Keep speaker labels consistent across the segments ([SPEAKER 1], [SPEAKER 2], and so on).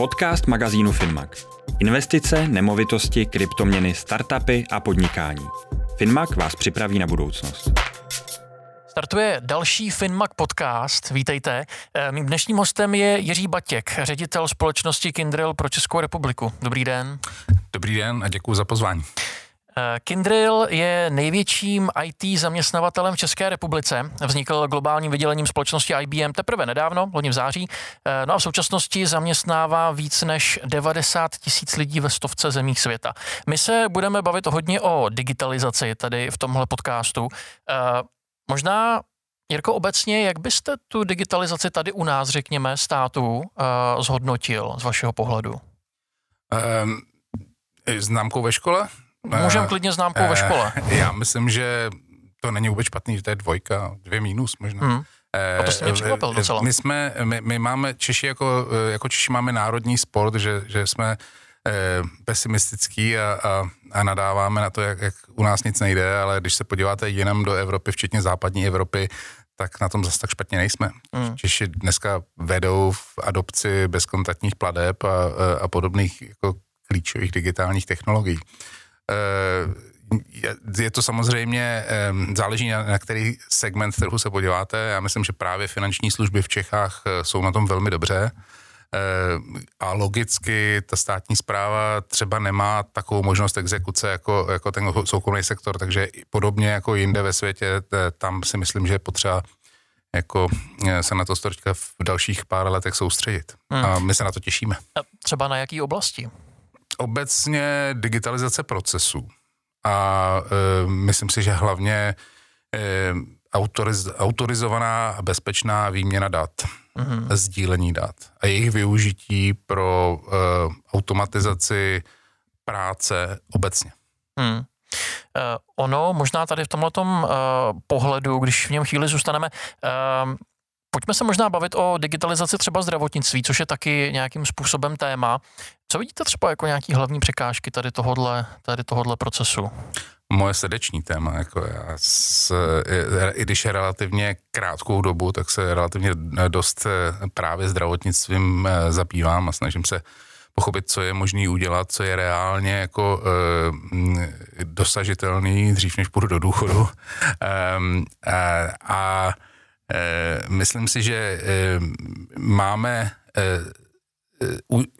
[SPEAKER 1] Podcast magazínu Finmac. Investice, nemovitosti, kryptoměny, startupy a podnikání. Finmac vás připraví na budoucnost.
[SPEAKER 2] Startuje další Finmac podcast. Vítejte. Eh, mým dnešním hostem je Jiří Batěk, ředitel společnosti Kindrel pro Českou republiku. Dobrý den.
[SPEAKER 3] Dobrý den a děkuji za pozvání.
[SPEAKER 2] Eh, Kindrill je největším IT zaměstnavatelem v České republice. Vznikl globálním vydělením společnosti IBM teprve nedávno, loni v září. Eh, no a v současnosti zaměstnává víc než 90 tisíc lidí ve stovce zemích světa. My se budeme bavit hodně o digitalizaci tady v tomhle podcastu. Eh, možná Jirko, obecně, jak byste tu digitalizaci tady u nás, řekněme, státu, zhodnotil z vašeho pohledu?
[SPEAKER 3] Um, známkou ve škole?
[SPEAKER 2] Můžeme klidně známkou ve škole.
[SPEAKER 3] Já myslím, že to není vůbec špatný, že to je dvojka, dvě mínus možná. Hmm.
[SPEAKER 2] A to jste mě překvapil docela.
[SPEAKER 3] My jsme, my, my máme, Češi jako, jako Češi máme národní sport, že, že jsme eh, pesimistický a, a, a nadáváme na to, jak, jak u nás nic nejde, ale když se podíváte jinam do Evropy, včetně západní Evropy, tak na tom zase tak špatně nejsme. Hmm. Češi dneska vedou v adopci bezkontaktních pladeb a, a podobných jako klíčových digitálních technologií. Eh, je to samozřejmě, záleží na, na který segment trhu se podíváte. Já myslím, že právě finanční služby v Čechách eh, jsou na tom velmi dobře. Eh, a logicky ta státní zpráva třeba nemá takovou možnost exekuce jako, jako ten soukromý sektor, takže podobně jako jinde ve světě, tam si myslím, že je potřeba jako se na to teďka v dalších pár letech soustředit. Hmm. A my se na to těšíme. A
[SPEAKER 2] třeba na jaký oblasti?
[SPEAKER 3] Obecně digitalizace procesů a e, myslím si, že hlavně e, autoriz, autorizovaná a bezpečná výměna dat, mm-hmm. sdílení dat a jejich využití pro e, automatizaci práce obecně. Hmm. Uh,
[SPEAKER 2] ono možná tady v tomto uh, pohledu, když v něm chvíli zůstaneme, uh, Pojďme se možná bavit o digitalizaci třeba zdravotnictví, což je taky nějakým způsobem téma. Co vidíte třeba jako nějaký hlavní překážky tady tohodle, tady tohodle procesu?
[SPEAKER 3] Moje srdeční téma, jako já s, i když je relativně krátkou dobu, tak se relativně dost eh, právě zdravotnictvím eh, zabývám a snažím se pochopit, co je možné udělat, co je reálně jako e, dosažitelný dřív, než půjdu do důchodu. E, a, a Eh, myslím si, že eh, máme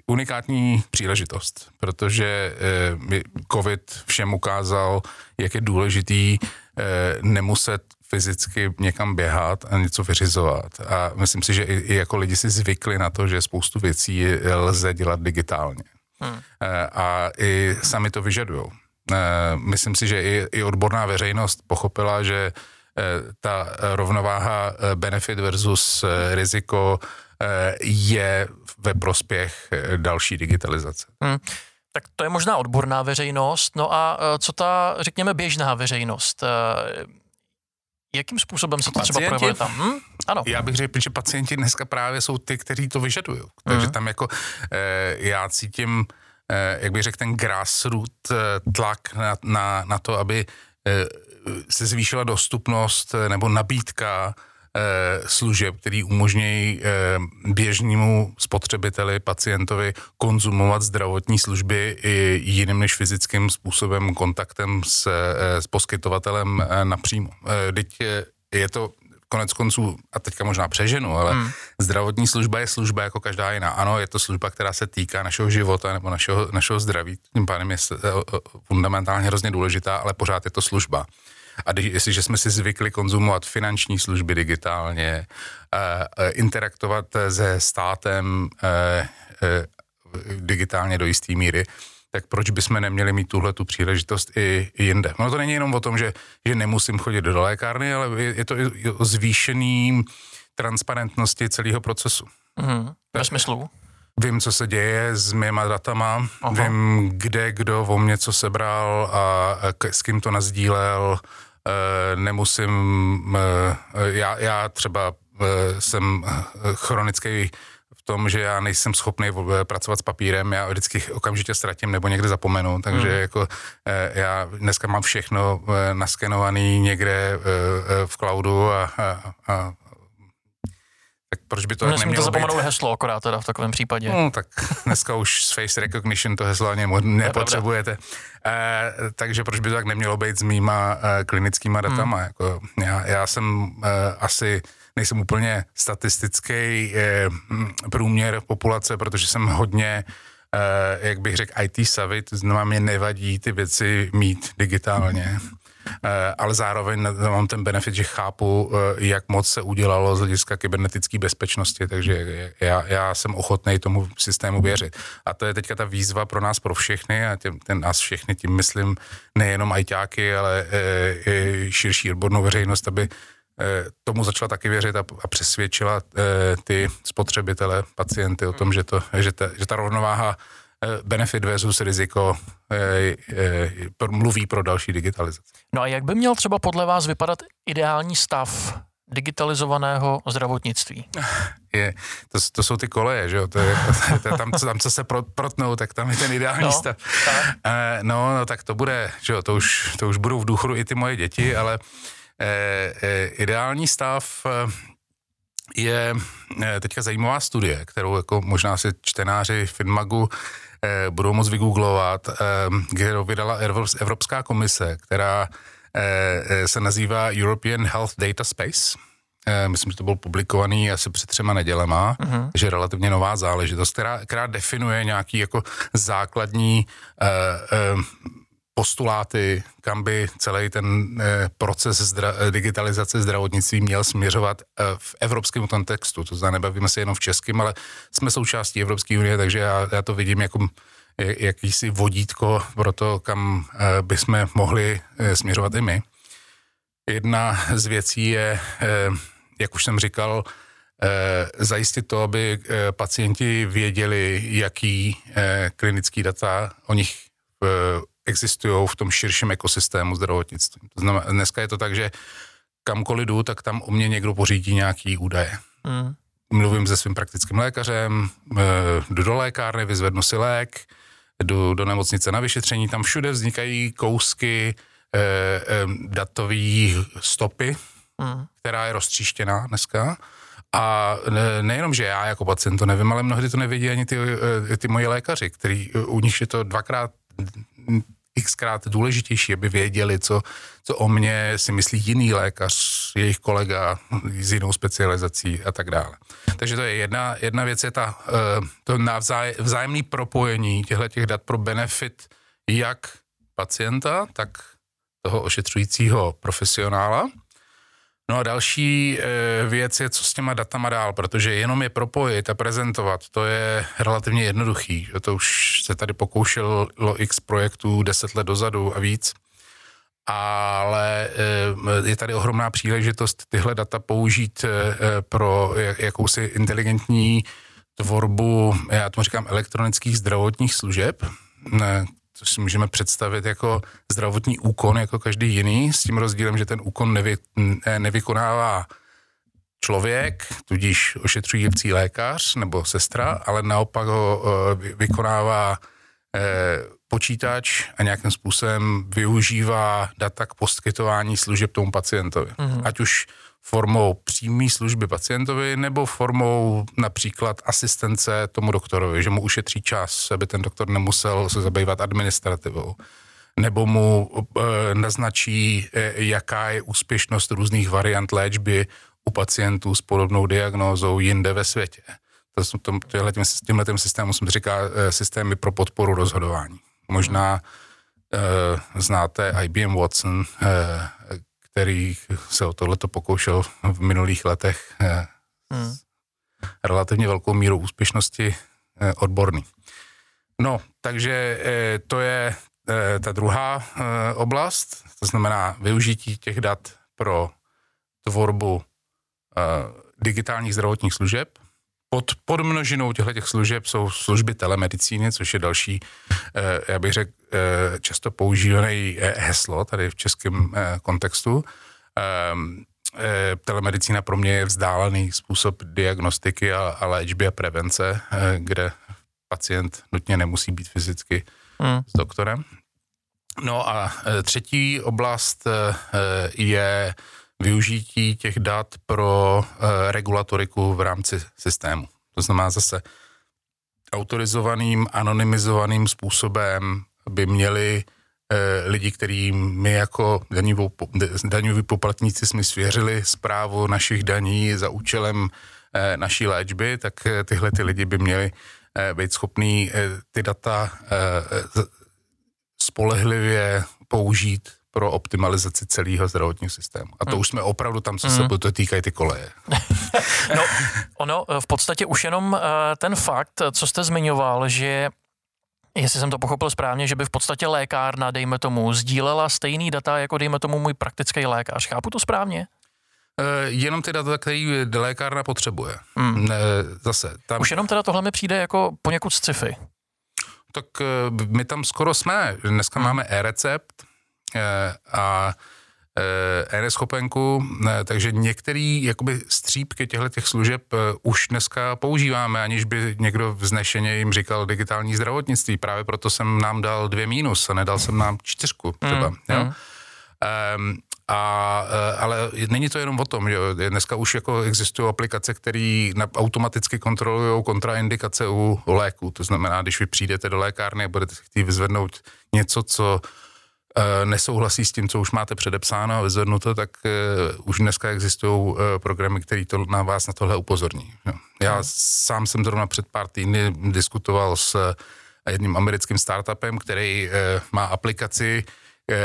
[SPEAKER 3] unikátní příležitost, protože COVID všem ukázal, jak je důležitý nemuset fyzicky někam běhat a něco vyřizovat. A myslím si, že i, jako lidi si zvykli na to, že spoustu věcí lze dělat digitálně. Hmm. A i sami to vyžadují. Myslím si, že i, i odborná veřejnost pochopila, že Eh, ta rovnováha eh, benefit versus eh, riziko je ve prospěch další digitalizace. Hmm.
[SPEAKER 2] Tak to je možná odborná veřejnost. No a co ta, řekněme, běžná veřejnost? Jakým způsobem se to pacienti? třeba projevuje tam? Hm?
[SPEAKER 3] Ano. Já bych řekl, že pacienti dneska právě jsou ty, kteří to vyžadují. Takže hmm. tam jako já cítím, jak bych řekl, ten grassroot tlak na, na, na to, aby se zvýšila dostupnost eh, nebo nabídka eh, služeb, který umožňují eh, běžnému spotřebiteli, pacientovi konzumovat zdravotní služby i jiným než fyzickým způsobem, kontaktem s, s poskytovatelem napřímo. Teď je to konec konců, a teďka možná přeženu, ale hmm. zdravotní služba je služba jako každá jiná. Ano, je to služba, která se týká našeho života nebo našeho, našeho zdraví, tím pádem je fundamentálně hrozně důležitá, ale pořád je to služba. A když, jestliže jsme si zvykli konzumovat finanční služby digitálně, uh, interaktovat se státem uh, digitálně do jisté míry, tak proč bychom neměli mít tuhle tu příležitost i, i jinde? No to není jenom o tom, že, že nemusím chodit do lékárny, ale je, je to i o zvýšený transparentnosti celého procesu.
[SPEAKER 2] Mm, ve smyslu?
[SPEAKER 3] Vím, co se děje s mýma datama, Aha. vím, kde kdo o mě co sebral a s kým to nazdílel, Eh, nemusím, eh, já, já třeba eh, jsem chronický v tom, že já nejsem schopný pracovat s papírem, já vždycky okamžitě ztratím nebo někde zapomenu, takže hmm. jako já dneska mám všechno naskenovaný někde v cloudu a, a, a proč by to tak
[SPEAKER 2] nemělo
[SPEAKER 3] být?
[SPEAKER 2] zapomenout heslo akorát teda v takovém případě.
[SPEAKER 3] No, tak dneska už s face recognition to heslo ani nepotřebujete. E, takže proč by to tak nemělo být s mýma e, klinickýma datama? Hmm. Jako, já, já jsem e, asi nejsem úplně statistický e, průměr populace, protože jsem hodně Uh, jak bych řekl, IT savvy, to znamená, mě nevadí ty věci mít digitálně. Eh, ale zároveň mám ten benefit, že chápu, eh, jak moc se udělalo z hlediska kybernetické bezpečnosti, takže já, já jsem ochotný tomu systému věřit. A to je teďka ta výzva pro nás, pro všechny, a těm, ten nás všechny, tím myslím nejenom ajťáky, ale eh, i širší odbornou veřejnost, aby tomu začala taky věřit a, a přesvědčila ty spotřebitele, pacienty o tom, že, to, že, ta, že ta rovnováha benefit versus riziko eh, eh, mluví pro další digitalizaci.
[SPEAKER 2] No a jak by měl třeba podle vás vypadat ideální stav digitalizovaného zdravotnictví?
[SPEAKER 3] Je, to, to jsou ty koleje, že jo? To je, to je tam, co, tam, co se protnou, tak tam je ten ideální no, stav. Tak. No, no, tak to bude, že jo, to už, to už budou v důchodu i ty moje děti, ale eh, eh, ideální stav je teďka zajímavá studie, kterou jako možná si čtenáři Finmagu Eh, budou moct vygooglovat, kterou eh, vydala Evropská komise, která eh, se nazývá European Health Data Space. Myslím, že to byl publikovaný asi před třema nedělema, uh-huh. že relativně nová záležitost, která, která definuje nějaký jako základní uh, uh, postuláty, kam by celý ten proces zdra, digitalizace zdravotnictví měl směřovat v evropském kontextu. To znamená, nebavíme se jenom v českém, ale jsme součástí Evropské unie, takže já, já to vidím jako jakýsi vodítko pro to, kam bychom mohli směřovat i my. Jedna z věcí je, jak už jsem říkal, zajistit to, aby pacienti věděli, jaký klinický data o nich existují v tom širším ekosystému zdravotnictví. To znamená, dneska je to tak, že kamkoliv jdu, tak tam o mě někdo pořídí nějaký údaje. Mm. Mluvím se svým praktickým lékařem, eh, jdu do lékárny, vyzvednu si lék, jdu do nemocnice na vyšetření, tam všude vznikají kousky eh, eh, datové stopy, mm. která je roztříštěná dneska. A ne, nejenom, že já jako pacient to nevím, ale mnohdy to nevědí ani ty, eh, ty moji lékaři, který u nich je to dvakrát xkrát důležitější, aby věděli, co, co o mě si myslí jiný lékař, jejich kolega s jinou specializací a tak dále. Takže to je jedna, jedna věc, je ta, eh, to vzájemné propojení těch dat pro benefit jak pacienta, tak toho ošetřujícího profesionála. No a další e, věc je, co s těma datama dál, protože jenom je propojit a prezentovat, to je relativně jednoduchý. To už se tady pokoušelo x projektů deset let dozadu a víc, ale e, je tady ohromná příležitost tyhle data použít e, pro jakousi inteligentní tvorbu, já tomu říkám, elektronických zdravotních služeb, což si můžeme představit jako zdravotní úkon, jako každý jiný, s tím rozdílem, že ten úkon nevy, nevykonává člověk, tudíž ošetřující lékař nebo sestra, ale naopak ho vykonává e, počítač a nějakým způsobem využívá data k poskytování služeb tomu pacientovi. Mm-hmm. Ať už formou přímé služby pacientovi nebo formou například asistence tomu doktorovi, že mu ušetří čas, aby ten doktor nemusel se zabývat administrativou nebo mu e, naznačí, e, jaká je úspěšnost různých variant léčby u pacientů s podobnou diagnózou jinde ve světě. To, tímhle tím systému jsem říká e, systémy pro podporu rozhodování. Možná e, znáte IBM Watson, e, který se o tohleto pokoušel v minulých letech eh, hmm. relativně velkou míru úspěšnosti eh, odborný. No, takže eh, to je ta druhá oblast, to znamená využití těch dat pro tvorbu digitálních zdravotních služeb, pod, pod množinou těchto těch služeb jsou služby telemedicíny, což je další, eh, já bych řekl, eh, často používané eh, heslo tady v českém kontextu. Ehm, telemedicína pro mě je vzdálený způsob diagnostiky a, a léčby a prevence, kde pacient nutně nemusí být fyzicky hmm. s doktorem. No a třetí oblast je využití těch dat pro regulatoriku v rámci systému. To znamená zase autorizovaným, anonymizovaným způsobem by měli lidi, který my jako daňoví poplatníci jsme svěřili zprávu našich daní za účelem naší léčby, tak tyhle ty lidi by měli být schopný ty data spolehlivě použít pro optimalizaci celého zdravotního systému. A to hmm. už jsme opravdu tam, co hmm. se to týkají ty koleje.
[SPEAKER 2] no, ono v podstatě už jenom uh, ten fakt, co jste zmiňoval, že Jestli jsem to pochopil správně, že by v podstatě lékárna, dejme tomu, sdílela stejný data, jako dejme tomu můj praktický lékař. Chápu to správně?
[SPEAKER 3] Uh, jenom ty data, které lékárna potřebuje. Hmm. Ne, zase.
[SPEAKER 2] Tam... Už jenom teda tohle mi přijde jako poněkud sci-fi.
[SPEAKER 3] Tak uh, my tam skoro jsme. Dneska hmm. máme e-recept, Eh, a eh, e-neschopenku, eh, takže některý jakoby střípky těchto těch služeb už dneska používáme, aniž by někdo vznešeně jim říkal digitální zdravotnictví. Právě proto jsem nám dal dvě mínus a nedal jsem nám čtyřku třeba. Mm, jo? Mm. Um, a, ale není to jenom o tom, že dneska už jako existují aplikace, které automaticky kontrolují kontraindikace u, u léku. To znamená, když vy přijdete do lékárny a budete chtít vyzvednout něco, co Eh, nesouhlasí s tím, co už máte předepsáno a vyzvednuto, tak uh, už dneska existují uh, programy, které to na vás na tohle upozorní. Já hmm. sám jsem zrovna před pár týdny diskutoval s jedním americkým startupem, který má aplikaci,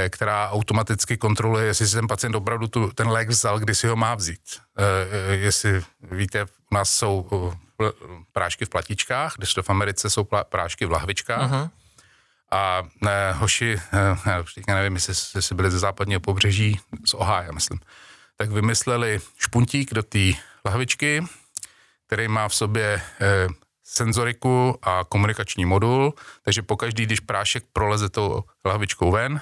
[SPEAKER 3] která automaticky kontroluje, jestli si ten pacient opravdu tu, ten lék vzal, kdy si ho má vzít. Jestli víte, u nás jsou prášky v platičkách, když to v Americe jsou prášky v lahvičkách. Uh-huh a ne, hoši, ne, už teďka nevím, jestli, jestli byli ze západního pobřeží, z Ohája, myslím, tak vymysleli špuntík do té lahvičky, který má v sobě eh, senzoriku a komunikační modul, takže pokaždý, když prášek proleze tou lahvičkou ven,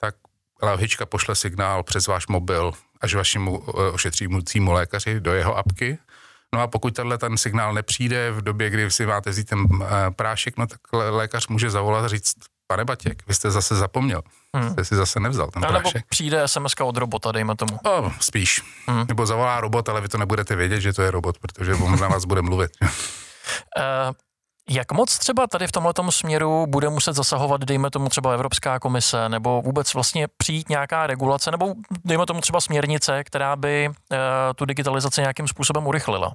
[SPEAKER 3] tak lahvička pošle signál přes váš mobil až vašemu eh, ošetřícímu lékaři do jeho apky No a pokud tenhle ten signál nepřijde v době, kdy si máte vzít ten eh, prášek, no tak lékař může zavolat a říct, pane Batěk, vy jste zase zapomněl. Hmm. Jste si zase nevzal ten prášek. Nebo
[SPEAKER 2] přijde SMS od robota, dejme tomu.
[SPEAKER 3] O, spíš. Hmm. Nebo zavolá robot, ale vy to nebudete vědět, že to je robot, protože on na vás bude mluvit. uh,
[SPEAKER 2] jak moc třeba tady v tomto směru bude muset zasahovat, dejme tomu třeba Evropská komise, nebo vůbec vlastně přijít nějaká regulace, nebo dejme tomu třeba směrnice, která by uh, tu digitalizaci nějakým způsobem urychlila?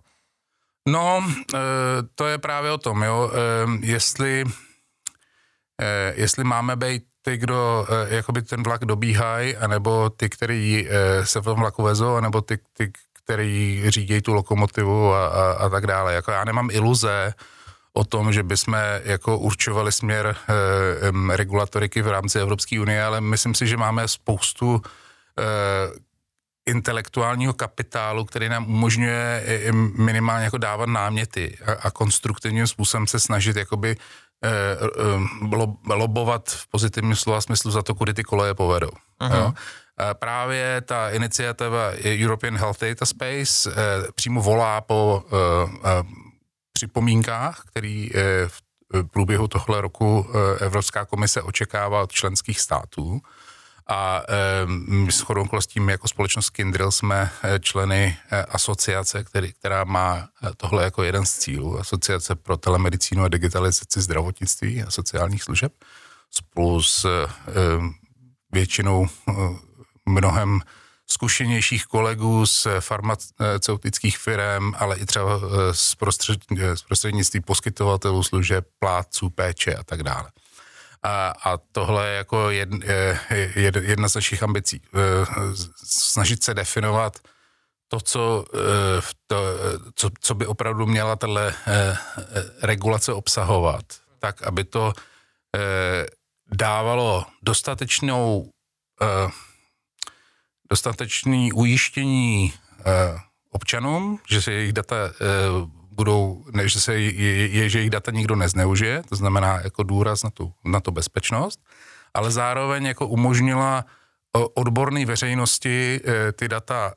[SPEAKER 3] No, uh, to je právě o tom, jo. Uh, jestli, uh, jestli máme být ty, kdo uh, jakoby ten vlak dobíhají, anebo ty, který uh, se v tom vlaku vezou, anebo ty, ty který řídí tu lokomotivu a, a, a tak dále. Jako já nemám iluze, o tom, že bychom jako určovali směr e, e, regulatoriky v rámci Evropské unie, ale myslím si, že máme spoustu e, intelektuálního kapitálu, který nám umožňuje minimálně jako dávat náměty a, a konstruktivním způsobem se snažit jakoby lobovat v pozitivním slova smyslu za to, kudy ty koleje povedou. Uh-huh. Jo? Právě ta iniciativa European Health Data Space přímo volá po připomínkách, který eh, v průběhu tohle roku eh, Evropská komise očekává od členských států. A my s chodou tím jako společnost Kindrill jsme eh, členy asociace, který, která má tohle jako jeden z cílů. Asociace pro telemedicínu a digitalizaci zdravotnictví a sociálních služeb spolu s většinou mnohem zkušenějších kolegů z farmaceutických firm, ale i třeba eh, z, prostřed, z prostřednictví poskytovatelů služeb, plátců, péče a tak dále. A, a tohle je jako jed, jed, jedna z našich ambicí. Eh, snažit se definovat to, co, eh, to, co, co by opravdu měla tahle regulace obsahovat, tak, aby to dávalo dostatečnou dostatečné ujištění eh, občanům, že se jejich data eh, budou, ne, že se je, je, že jejich data nikdo nezneužije, to znamená jako důraz na tu, na tu bezpečnost, ale zároveň jako umožnila odborné veřejnosti eh, ty data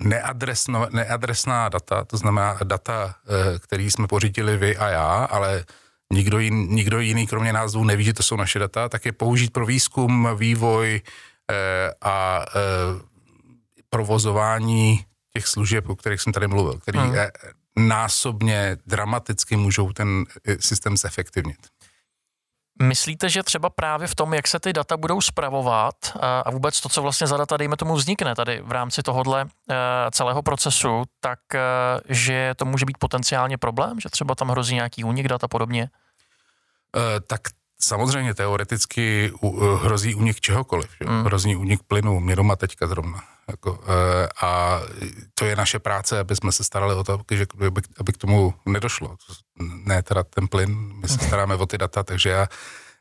[SPEAKER 3] neadresno, neadresná data, to znamená data, který jsme pořídili vy a já, ale nikdo, jin, nikdo jiný kromě názvu neví, že to jsou naše data, tak je použít pro výzkum, vývoj, Eh, a eh, provozování těch služeb, o kterých jsem tady mluvil, který hmm. násobně, dramaticky můžou ten systém zefektivnit.
[SPEAKER 2] Myslíte, že třeba právě v tom, jak se ty data budou spravovat a vůbec to, co vlastně za data, dejme tomu, vznikne tady v rámci tohohle celého procesu, tak že to může být potenciálně problém, že třeba tam hrozí nějaký únik dat a podobně?
[SPEAKER 3] tak samozřejmě teoreticky hrozí únik čehokoliv. Že? Hmm. Hrozí únik plynu, mě doma teďka zrovna. Jako, a to je naše práce, aby jsme se starali o to, že, aby, aby k tomu nedošlo. Ne teda ten plyn, my se staráme o ty data, takže já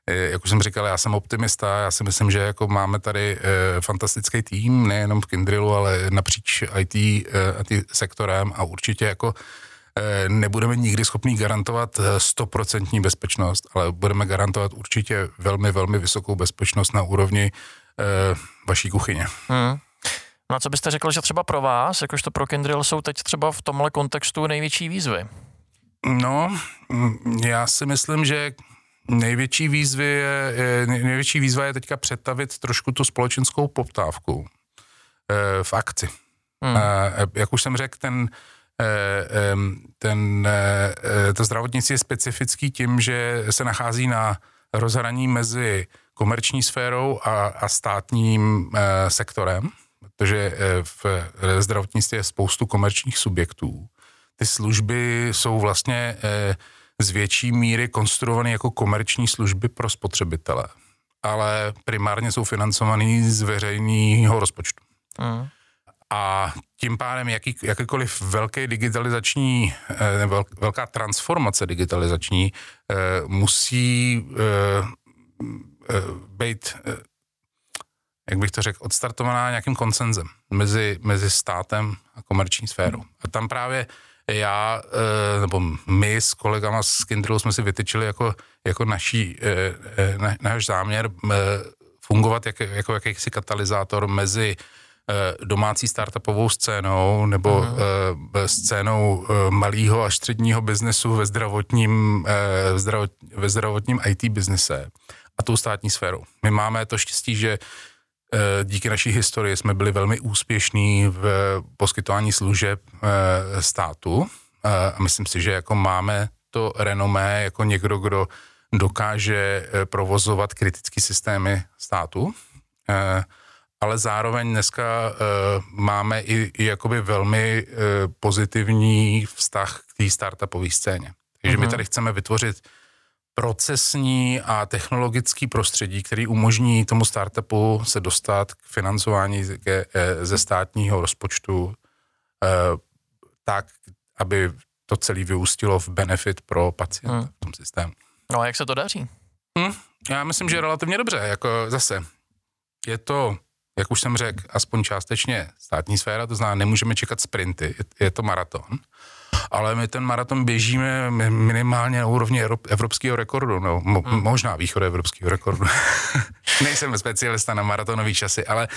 [SPEAKER 3] jak už jsem říkal, já jsem optimista, já si myslím, že jako máme tady fantastický tým, nejenom v Kindrilu, ale napříč IT, IT sektorem a určitě jako nebudeme nikdy schopni garantovat stoprocentní bezpečnost, ale budeme garantovat určitě velmi, velmi vysokou bezpečnost na úrovni e, vaší kuchyně. Hmm.
[SPEAKER 2] No a co byste řekl, že třeba pro vás, jakožto pro Kindrill, jsou teď třeba v tomhle kontextu největší výzvy?
[SPEAKER 3] No, já si myslím, že největší výzvy je, největší výzva je teďka přetavit trošku tu společenskou poptávku eh, v akci. Hmm. Eh, jak už jsem řekl, ten, eh, ten, to zdravotnictví je specifický tím, že se nachází na rozhraní mezi komerční sférou a, a státním sektorem protože eh, v zdravotnictví je spoustu komerčních subjektů. Ty služby jsou vlastně eh, z větší míry konstruované jako komerční služby pro spotřebitele, ale primárně jsou financované z veřejného rozpočtu. Mm. A tím pádem jaký, jakýkoliv velký digitalizační, eh, velká transformace digitalizační musí být jak bych to řekl, odstartovaná nějakým koncenzem mezi, mezi státem a komerční sférou. A tam právě já, eh, nebo my s kolegama z Kindrilu jsme si vytyčili jako, jako naší, eh, eh, na, náš záměr fungovat jak, jako jakýsi katalyzátor mezi domácí startupovou scénou nebo uh-huh. scénou malého a středního biznesu ve zdravotním, ve zdravotním IT biznise a tou státní sférou. My máme to štěstí, že Eh, díky naší historii jsme byli velmi úspěšní v poskytování služeb eh, státu eh, a myslím si, že jako máme to renomé jako někdo, kdo dokáže provozovat kritické systémy státu, ale zároveň dneska máme i, i jakoby velmi pozitivní vztah k té startupové scéně. Takže mm-hmm. my mhm. tady chceme vytvořit procesní a technologický prostředí, který umožní tomu startupu se dostat k financování eh, ze státního rozpočtu eh, tak, aby to celé vyústilo v benefit pro pacienta hmm. v tom systému.
[SPEAKER 2] No a jak se to daří?
[SPEAKER 3] Hmm, já myslím, že relativně dobře. Jako zase, je to, jak už jsem řekl, aspoň částečně státní sféra, to znamená, nemůžeme čekat sprinty, je, to maraton ale my ten maraton běžíme minimálně na úrovni evropského rekordu, no, mo, hmm. možná východ evropského rekordu. Nejsem specialista na maratonové časy, ale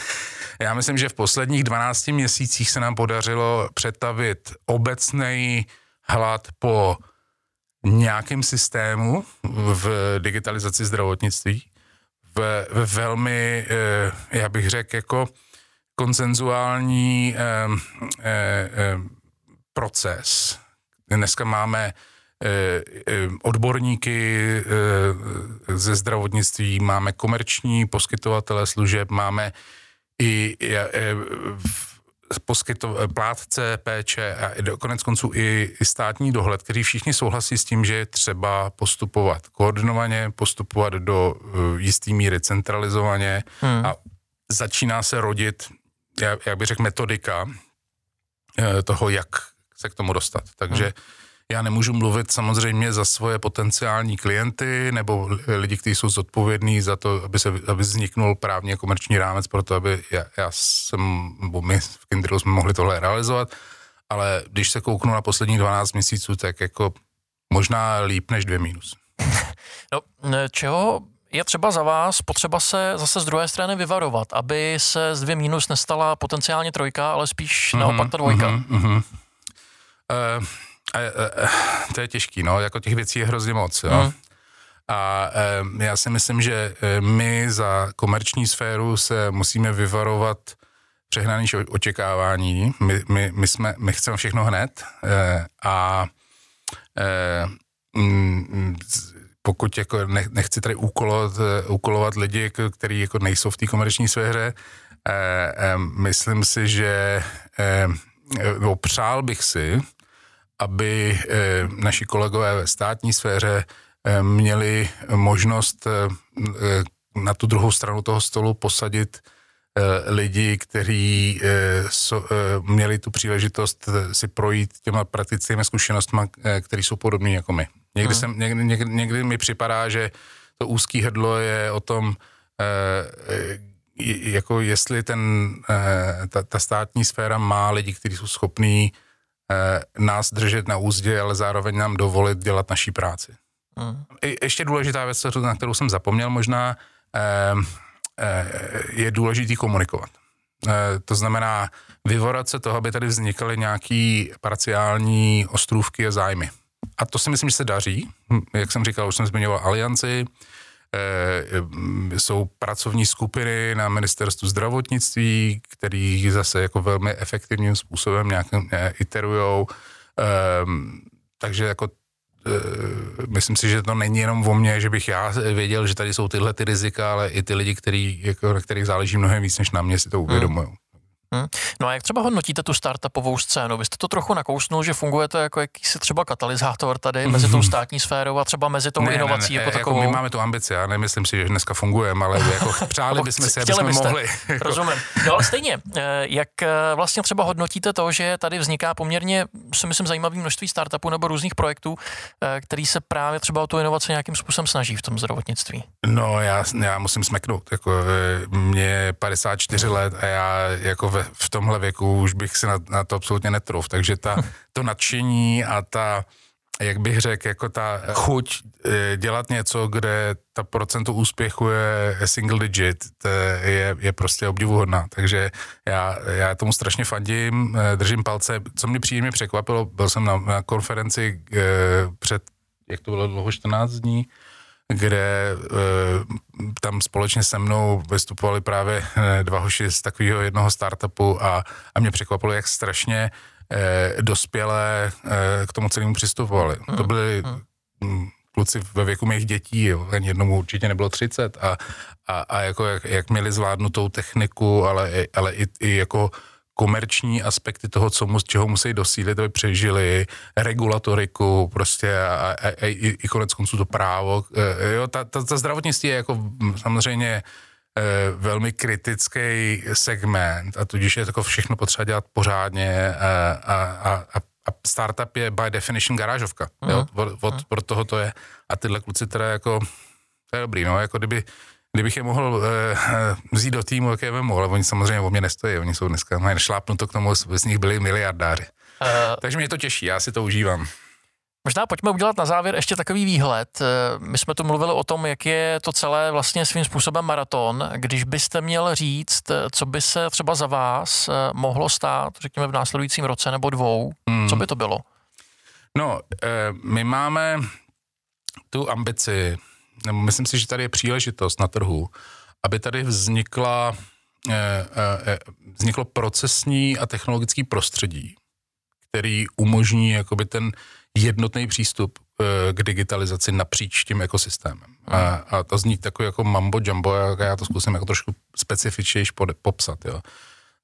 [SPEAKER 3] já myslím, že v posledních 12 měsících se nám podařilo přetavit obecný hlad po nějakém systému v digitalizaci zdravotnictví v, v velmi, eh, já bych řekl, jako konsenzuální eh, eh, proces. Dneska máme odborníky ze zdravotnictví, máme komerční poskytovatele služeb, máme i poskyto, plátce péče a konec konců i, i státní dohled, kteří všichni souhlasí s tím, že je třeba postupovat koordinovaně, postupovat do jistý míry centralizovaně hmm. a začíná se rodit, jak bych řekl, metodika toho, jak se k tomu dostat. Takže hmm. Já nemůžu mluvit samozřejmě za svoje potenciální klienty nebo lidi, kteří jsou zodpovědní za to, aby, se, aby vzniknul právně komerční rámec pro to, aby já, já jsem, nebo my v Kindrilu jsme mohli tohle realizovat, ale když se kouknu na poslední 12 měsíců, tak jako možná líp než dvě minus.
[SPEAKER 2] No, čeho je třeba za vás potřeba se zase z druhé strany vyvarovat, aby se z dvě minus nestala potenciálně trojka, ale spíš mm-hmm, naopak ta dvojka? Mm-hmm.
[SPEAKER 3] Uh, uh, uh, to je těžký, no, jako těch věcí je hrozně moc, jo. Hmm. A uh, já si myslím, že my za komerční sféru se musíme vyvarovat přehnaný očekávání. My, my, my, jsme, my chceme všechno hned a mm, pokud jako nechci tady úkolovat, úkolovat lidi, kteří jako nejsou v té komerční sféře, myslím si, že no, přál bych si, aby naši kolegové ve státní sféře měli možnost na tu druhou stranu toho stolu posadit Eh, lidi, kteří eh, eh, měli tu příležitost si projít těma praktickými zkušenostmi, které jsou podobné jako my. Někdy, hmm. jsem, někdy, někdy, někdy mi připadá, že to úzký hrdlo je o tom, jako jestli ten, ta, ta státní sféra má lidi, kteří jsou schopní nás držet na úzdě, ale zároveň nám dovolit dělat naší práci. Hmm. Ještě důležitá věc, na kterou jsem zapomněl možná, Eh, je důležitý komunikovat. Eh, to znamená vyvorat se toho, aby tady vznikaly nějaký parciální ostrůvky a zájmy. A to si myslím, že se daří. Hm, jak jsem říkal, už jsem zmiňoval alianci, eh, jsou pracovní skupiny na ministerstvu zdravotnictví, který zase jako velmi efektivním způsobem nějak iterujou. Takže jako Eh, myslím si, že to není jenom o mně, že bych já věděl, že tady jsou tyhle ty rizika, ale i ty lidi, který, jako, na kterých záleží mnohem víc než na mě, si to uvědomují. Hmm.
[SPEAKER 2] Hmm. No a jak třeba hodnotíte tu startupovou scénu? Vy jste to trochu nakousnul, že fungujete jako jakýsi třeba katalyzátor tady mezi tou státní sférou a třeba mezi tou ne, inovací ne, ne, jako, jako takovou.
[SPEAKER 3] My máme tu ambici, já nemyslím si, že dneska fungujeme, ale jako přáli bychom si, abychom byste. mohli.
[SPEAKER 2] Rozumím. No ale stejně, eh, jak eh, vlastně třeba hodnotíte to, že tady vzniká poměrně, si myslím, zajímavý množství startupů nebo různých projektů, eh, který se právě třeba o tu inovaci nějakým způsobem snaží v tom zdravotnictví?
[SPEAKER 3] No já, já musím smeknout. Jako, mě 54 let a já jako ve, v tomhle věku už bych si na, na to absolutně netrouf. Takže ta, to nadšení a ta, jak bych řekl, jako ta chuť eh, dělat něco, kde ta procento úspěchu je single digit, je, je prostě obdivuhodná. Takže já, já tomu strašně fandím, eh, držím palce. Co mě příjemně překvapilo, byl jsem na, na konferenci eh, před, jak to bylo dlouho, 14 dní, kde e, tam společně se mnou vystupovali právě e, dva hoši z takového jednoho startupu a, a mě překvapilo, jak strašně e, dospělé e, k tomu celému přistupovali. Mm. To byli mm, kluci ve věku mých dětí, jo, ani jednomu určitě nebylo 30 a, a, a jako jak, jak měli zvládnutou techniku, ale, ale i, i jako komerční aspekty toho, co mu, čeho musí dosílit, aby přežili, regulatoriku prostě a, a, a i, i konec konců to právo. E, jo, ta, ta, ta zdravotnictví je jako samozřejmě e, velmi kritický segment a tudíž je jako všechno potřeba dělat pořádně a, a, a, a startup je by definition garážovka. Uh-huh. Jo? Od, od, od toho to je. A tyhle kluci teda jako, to je dobrý, no, jako kdyby Kdybych je mohl eh, eh, vzít do týmu, jak je vemu, ale oni samozřejmě o mě nestojí, oni jsou dneska, mají šlápnuto k tomu, z nich byli miliardáři. Uh, Takže mě to těší, já si to užívám.
[SPEAKER 2] Možná pojďme udělat na závěr ještě takový výhled. My jsme tu mluvili o tom, jak je to celé vlastně svým způsobem maraton. Když byste měl říct, co by se třeba za vás mohlo stát, řekněme v následujícím roce nebo dvou, hmm. co by to bylo?
[SPEAKER 3] No, my máme tu ambici nebo myslím si, že tady je příležitost na trhu, aby tady vznikla, eh, eh, eh, vzniklo procesní a technologický prostředí, který umožní jakoby ten jednotný přístup k digitalizaci napříč tím ekosystémem. A, a to zní takový jako mambo jumbo, jak já to zkusím jako trošku specifičněji popsat. Jo.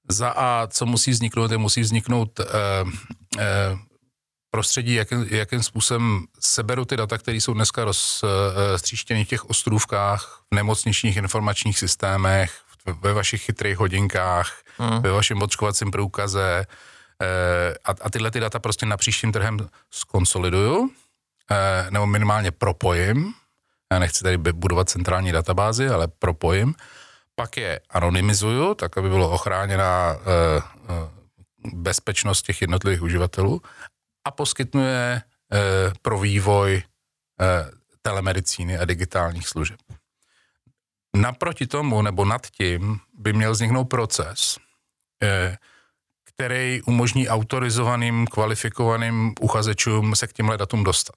[SPEAKER 3] Za A, co musí vzniknout, je musí vzniknout uh, uh, prostředí, jakým, jakým způsobem seberu ty data, které jsou dneska rozstříštěny eh, v těch ostrůvkách, v nemocničních informačních systémech, ve vašich chytrých hodinkách, mm. ve vašem očkovacím průkaze eh, a, a tyhle ty data prostě na příštím trhem skonsoliduju eh, nebo minimálně propojím. Já nechci tady budovat centrální databázy, ale propojím. Pak je anonymizuju, tak aby bylo ochráněna bezpečnost těch jednotlivých uživatelů a poskytuje eh, pro vývoj eh, telemedicíny a digitálních služeb. Naproti tomu nebo nad tím by měl vzniknout proces, eh, který umožní autorizovaným, kvalifikovaným uchazečům se k těmhle datům dostat.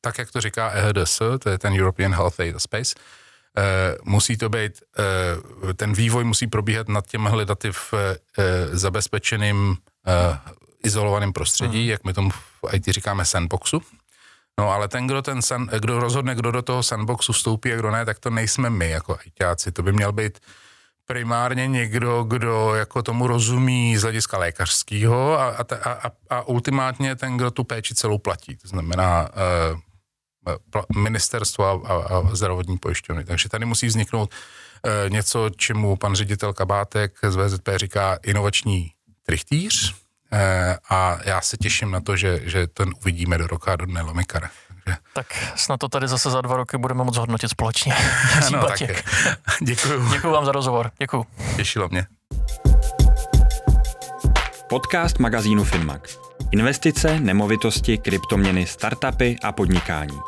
[SPEAKER 3] Tak, jak to říká EHDS, to je ten European Health Data Space, musí to být, ten vývoj musí probíhat nad těmihle daty v zabezpečeným izolovaném prostředí, hmm. jak my tomu v IT říkáme sandboxu. No ale ten, kdo, ten san, kdo rozhodne, kdo do toho sandboxu vstoupí a kdo ne, tak to nejsme my jako ITáci. To by měl být primárně někdo, kdo jako tomu rozumí z hlediska lékařského a, a, a, a ultimátně ten, kdo tu péči celou platí. To znamená uh, ministerstvo a, a, a zdravotní pojišťovny. Takže tady musí vzniknout uh, něco, čemu pan ředitel Kabátek z VZP říká inovační trichtýř, Eh, a já se těším na to, že, že ten uvidíme do roka do dne Lomikara.
[SPEAKER 2] Tak snad to tady zase za dva roky budeme moc hodnotit společně.
[SPEAKER 3] no, tak Děkuju.
[SPEAKER 2] Děkuju vám za rozhovor. Děkuju.
[SPEAKER 3] Těšilo mě.
[SPEAKER 1] Podcast magazínu Finmak. Investice, nemovitosti, kryptoměny, startupy a podnikání.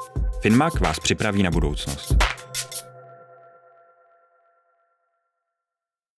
[SPEAKER 1] Finmak vás připraví na budoucnost.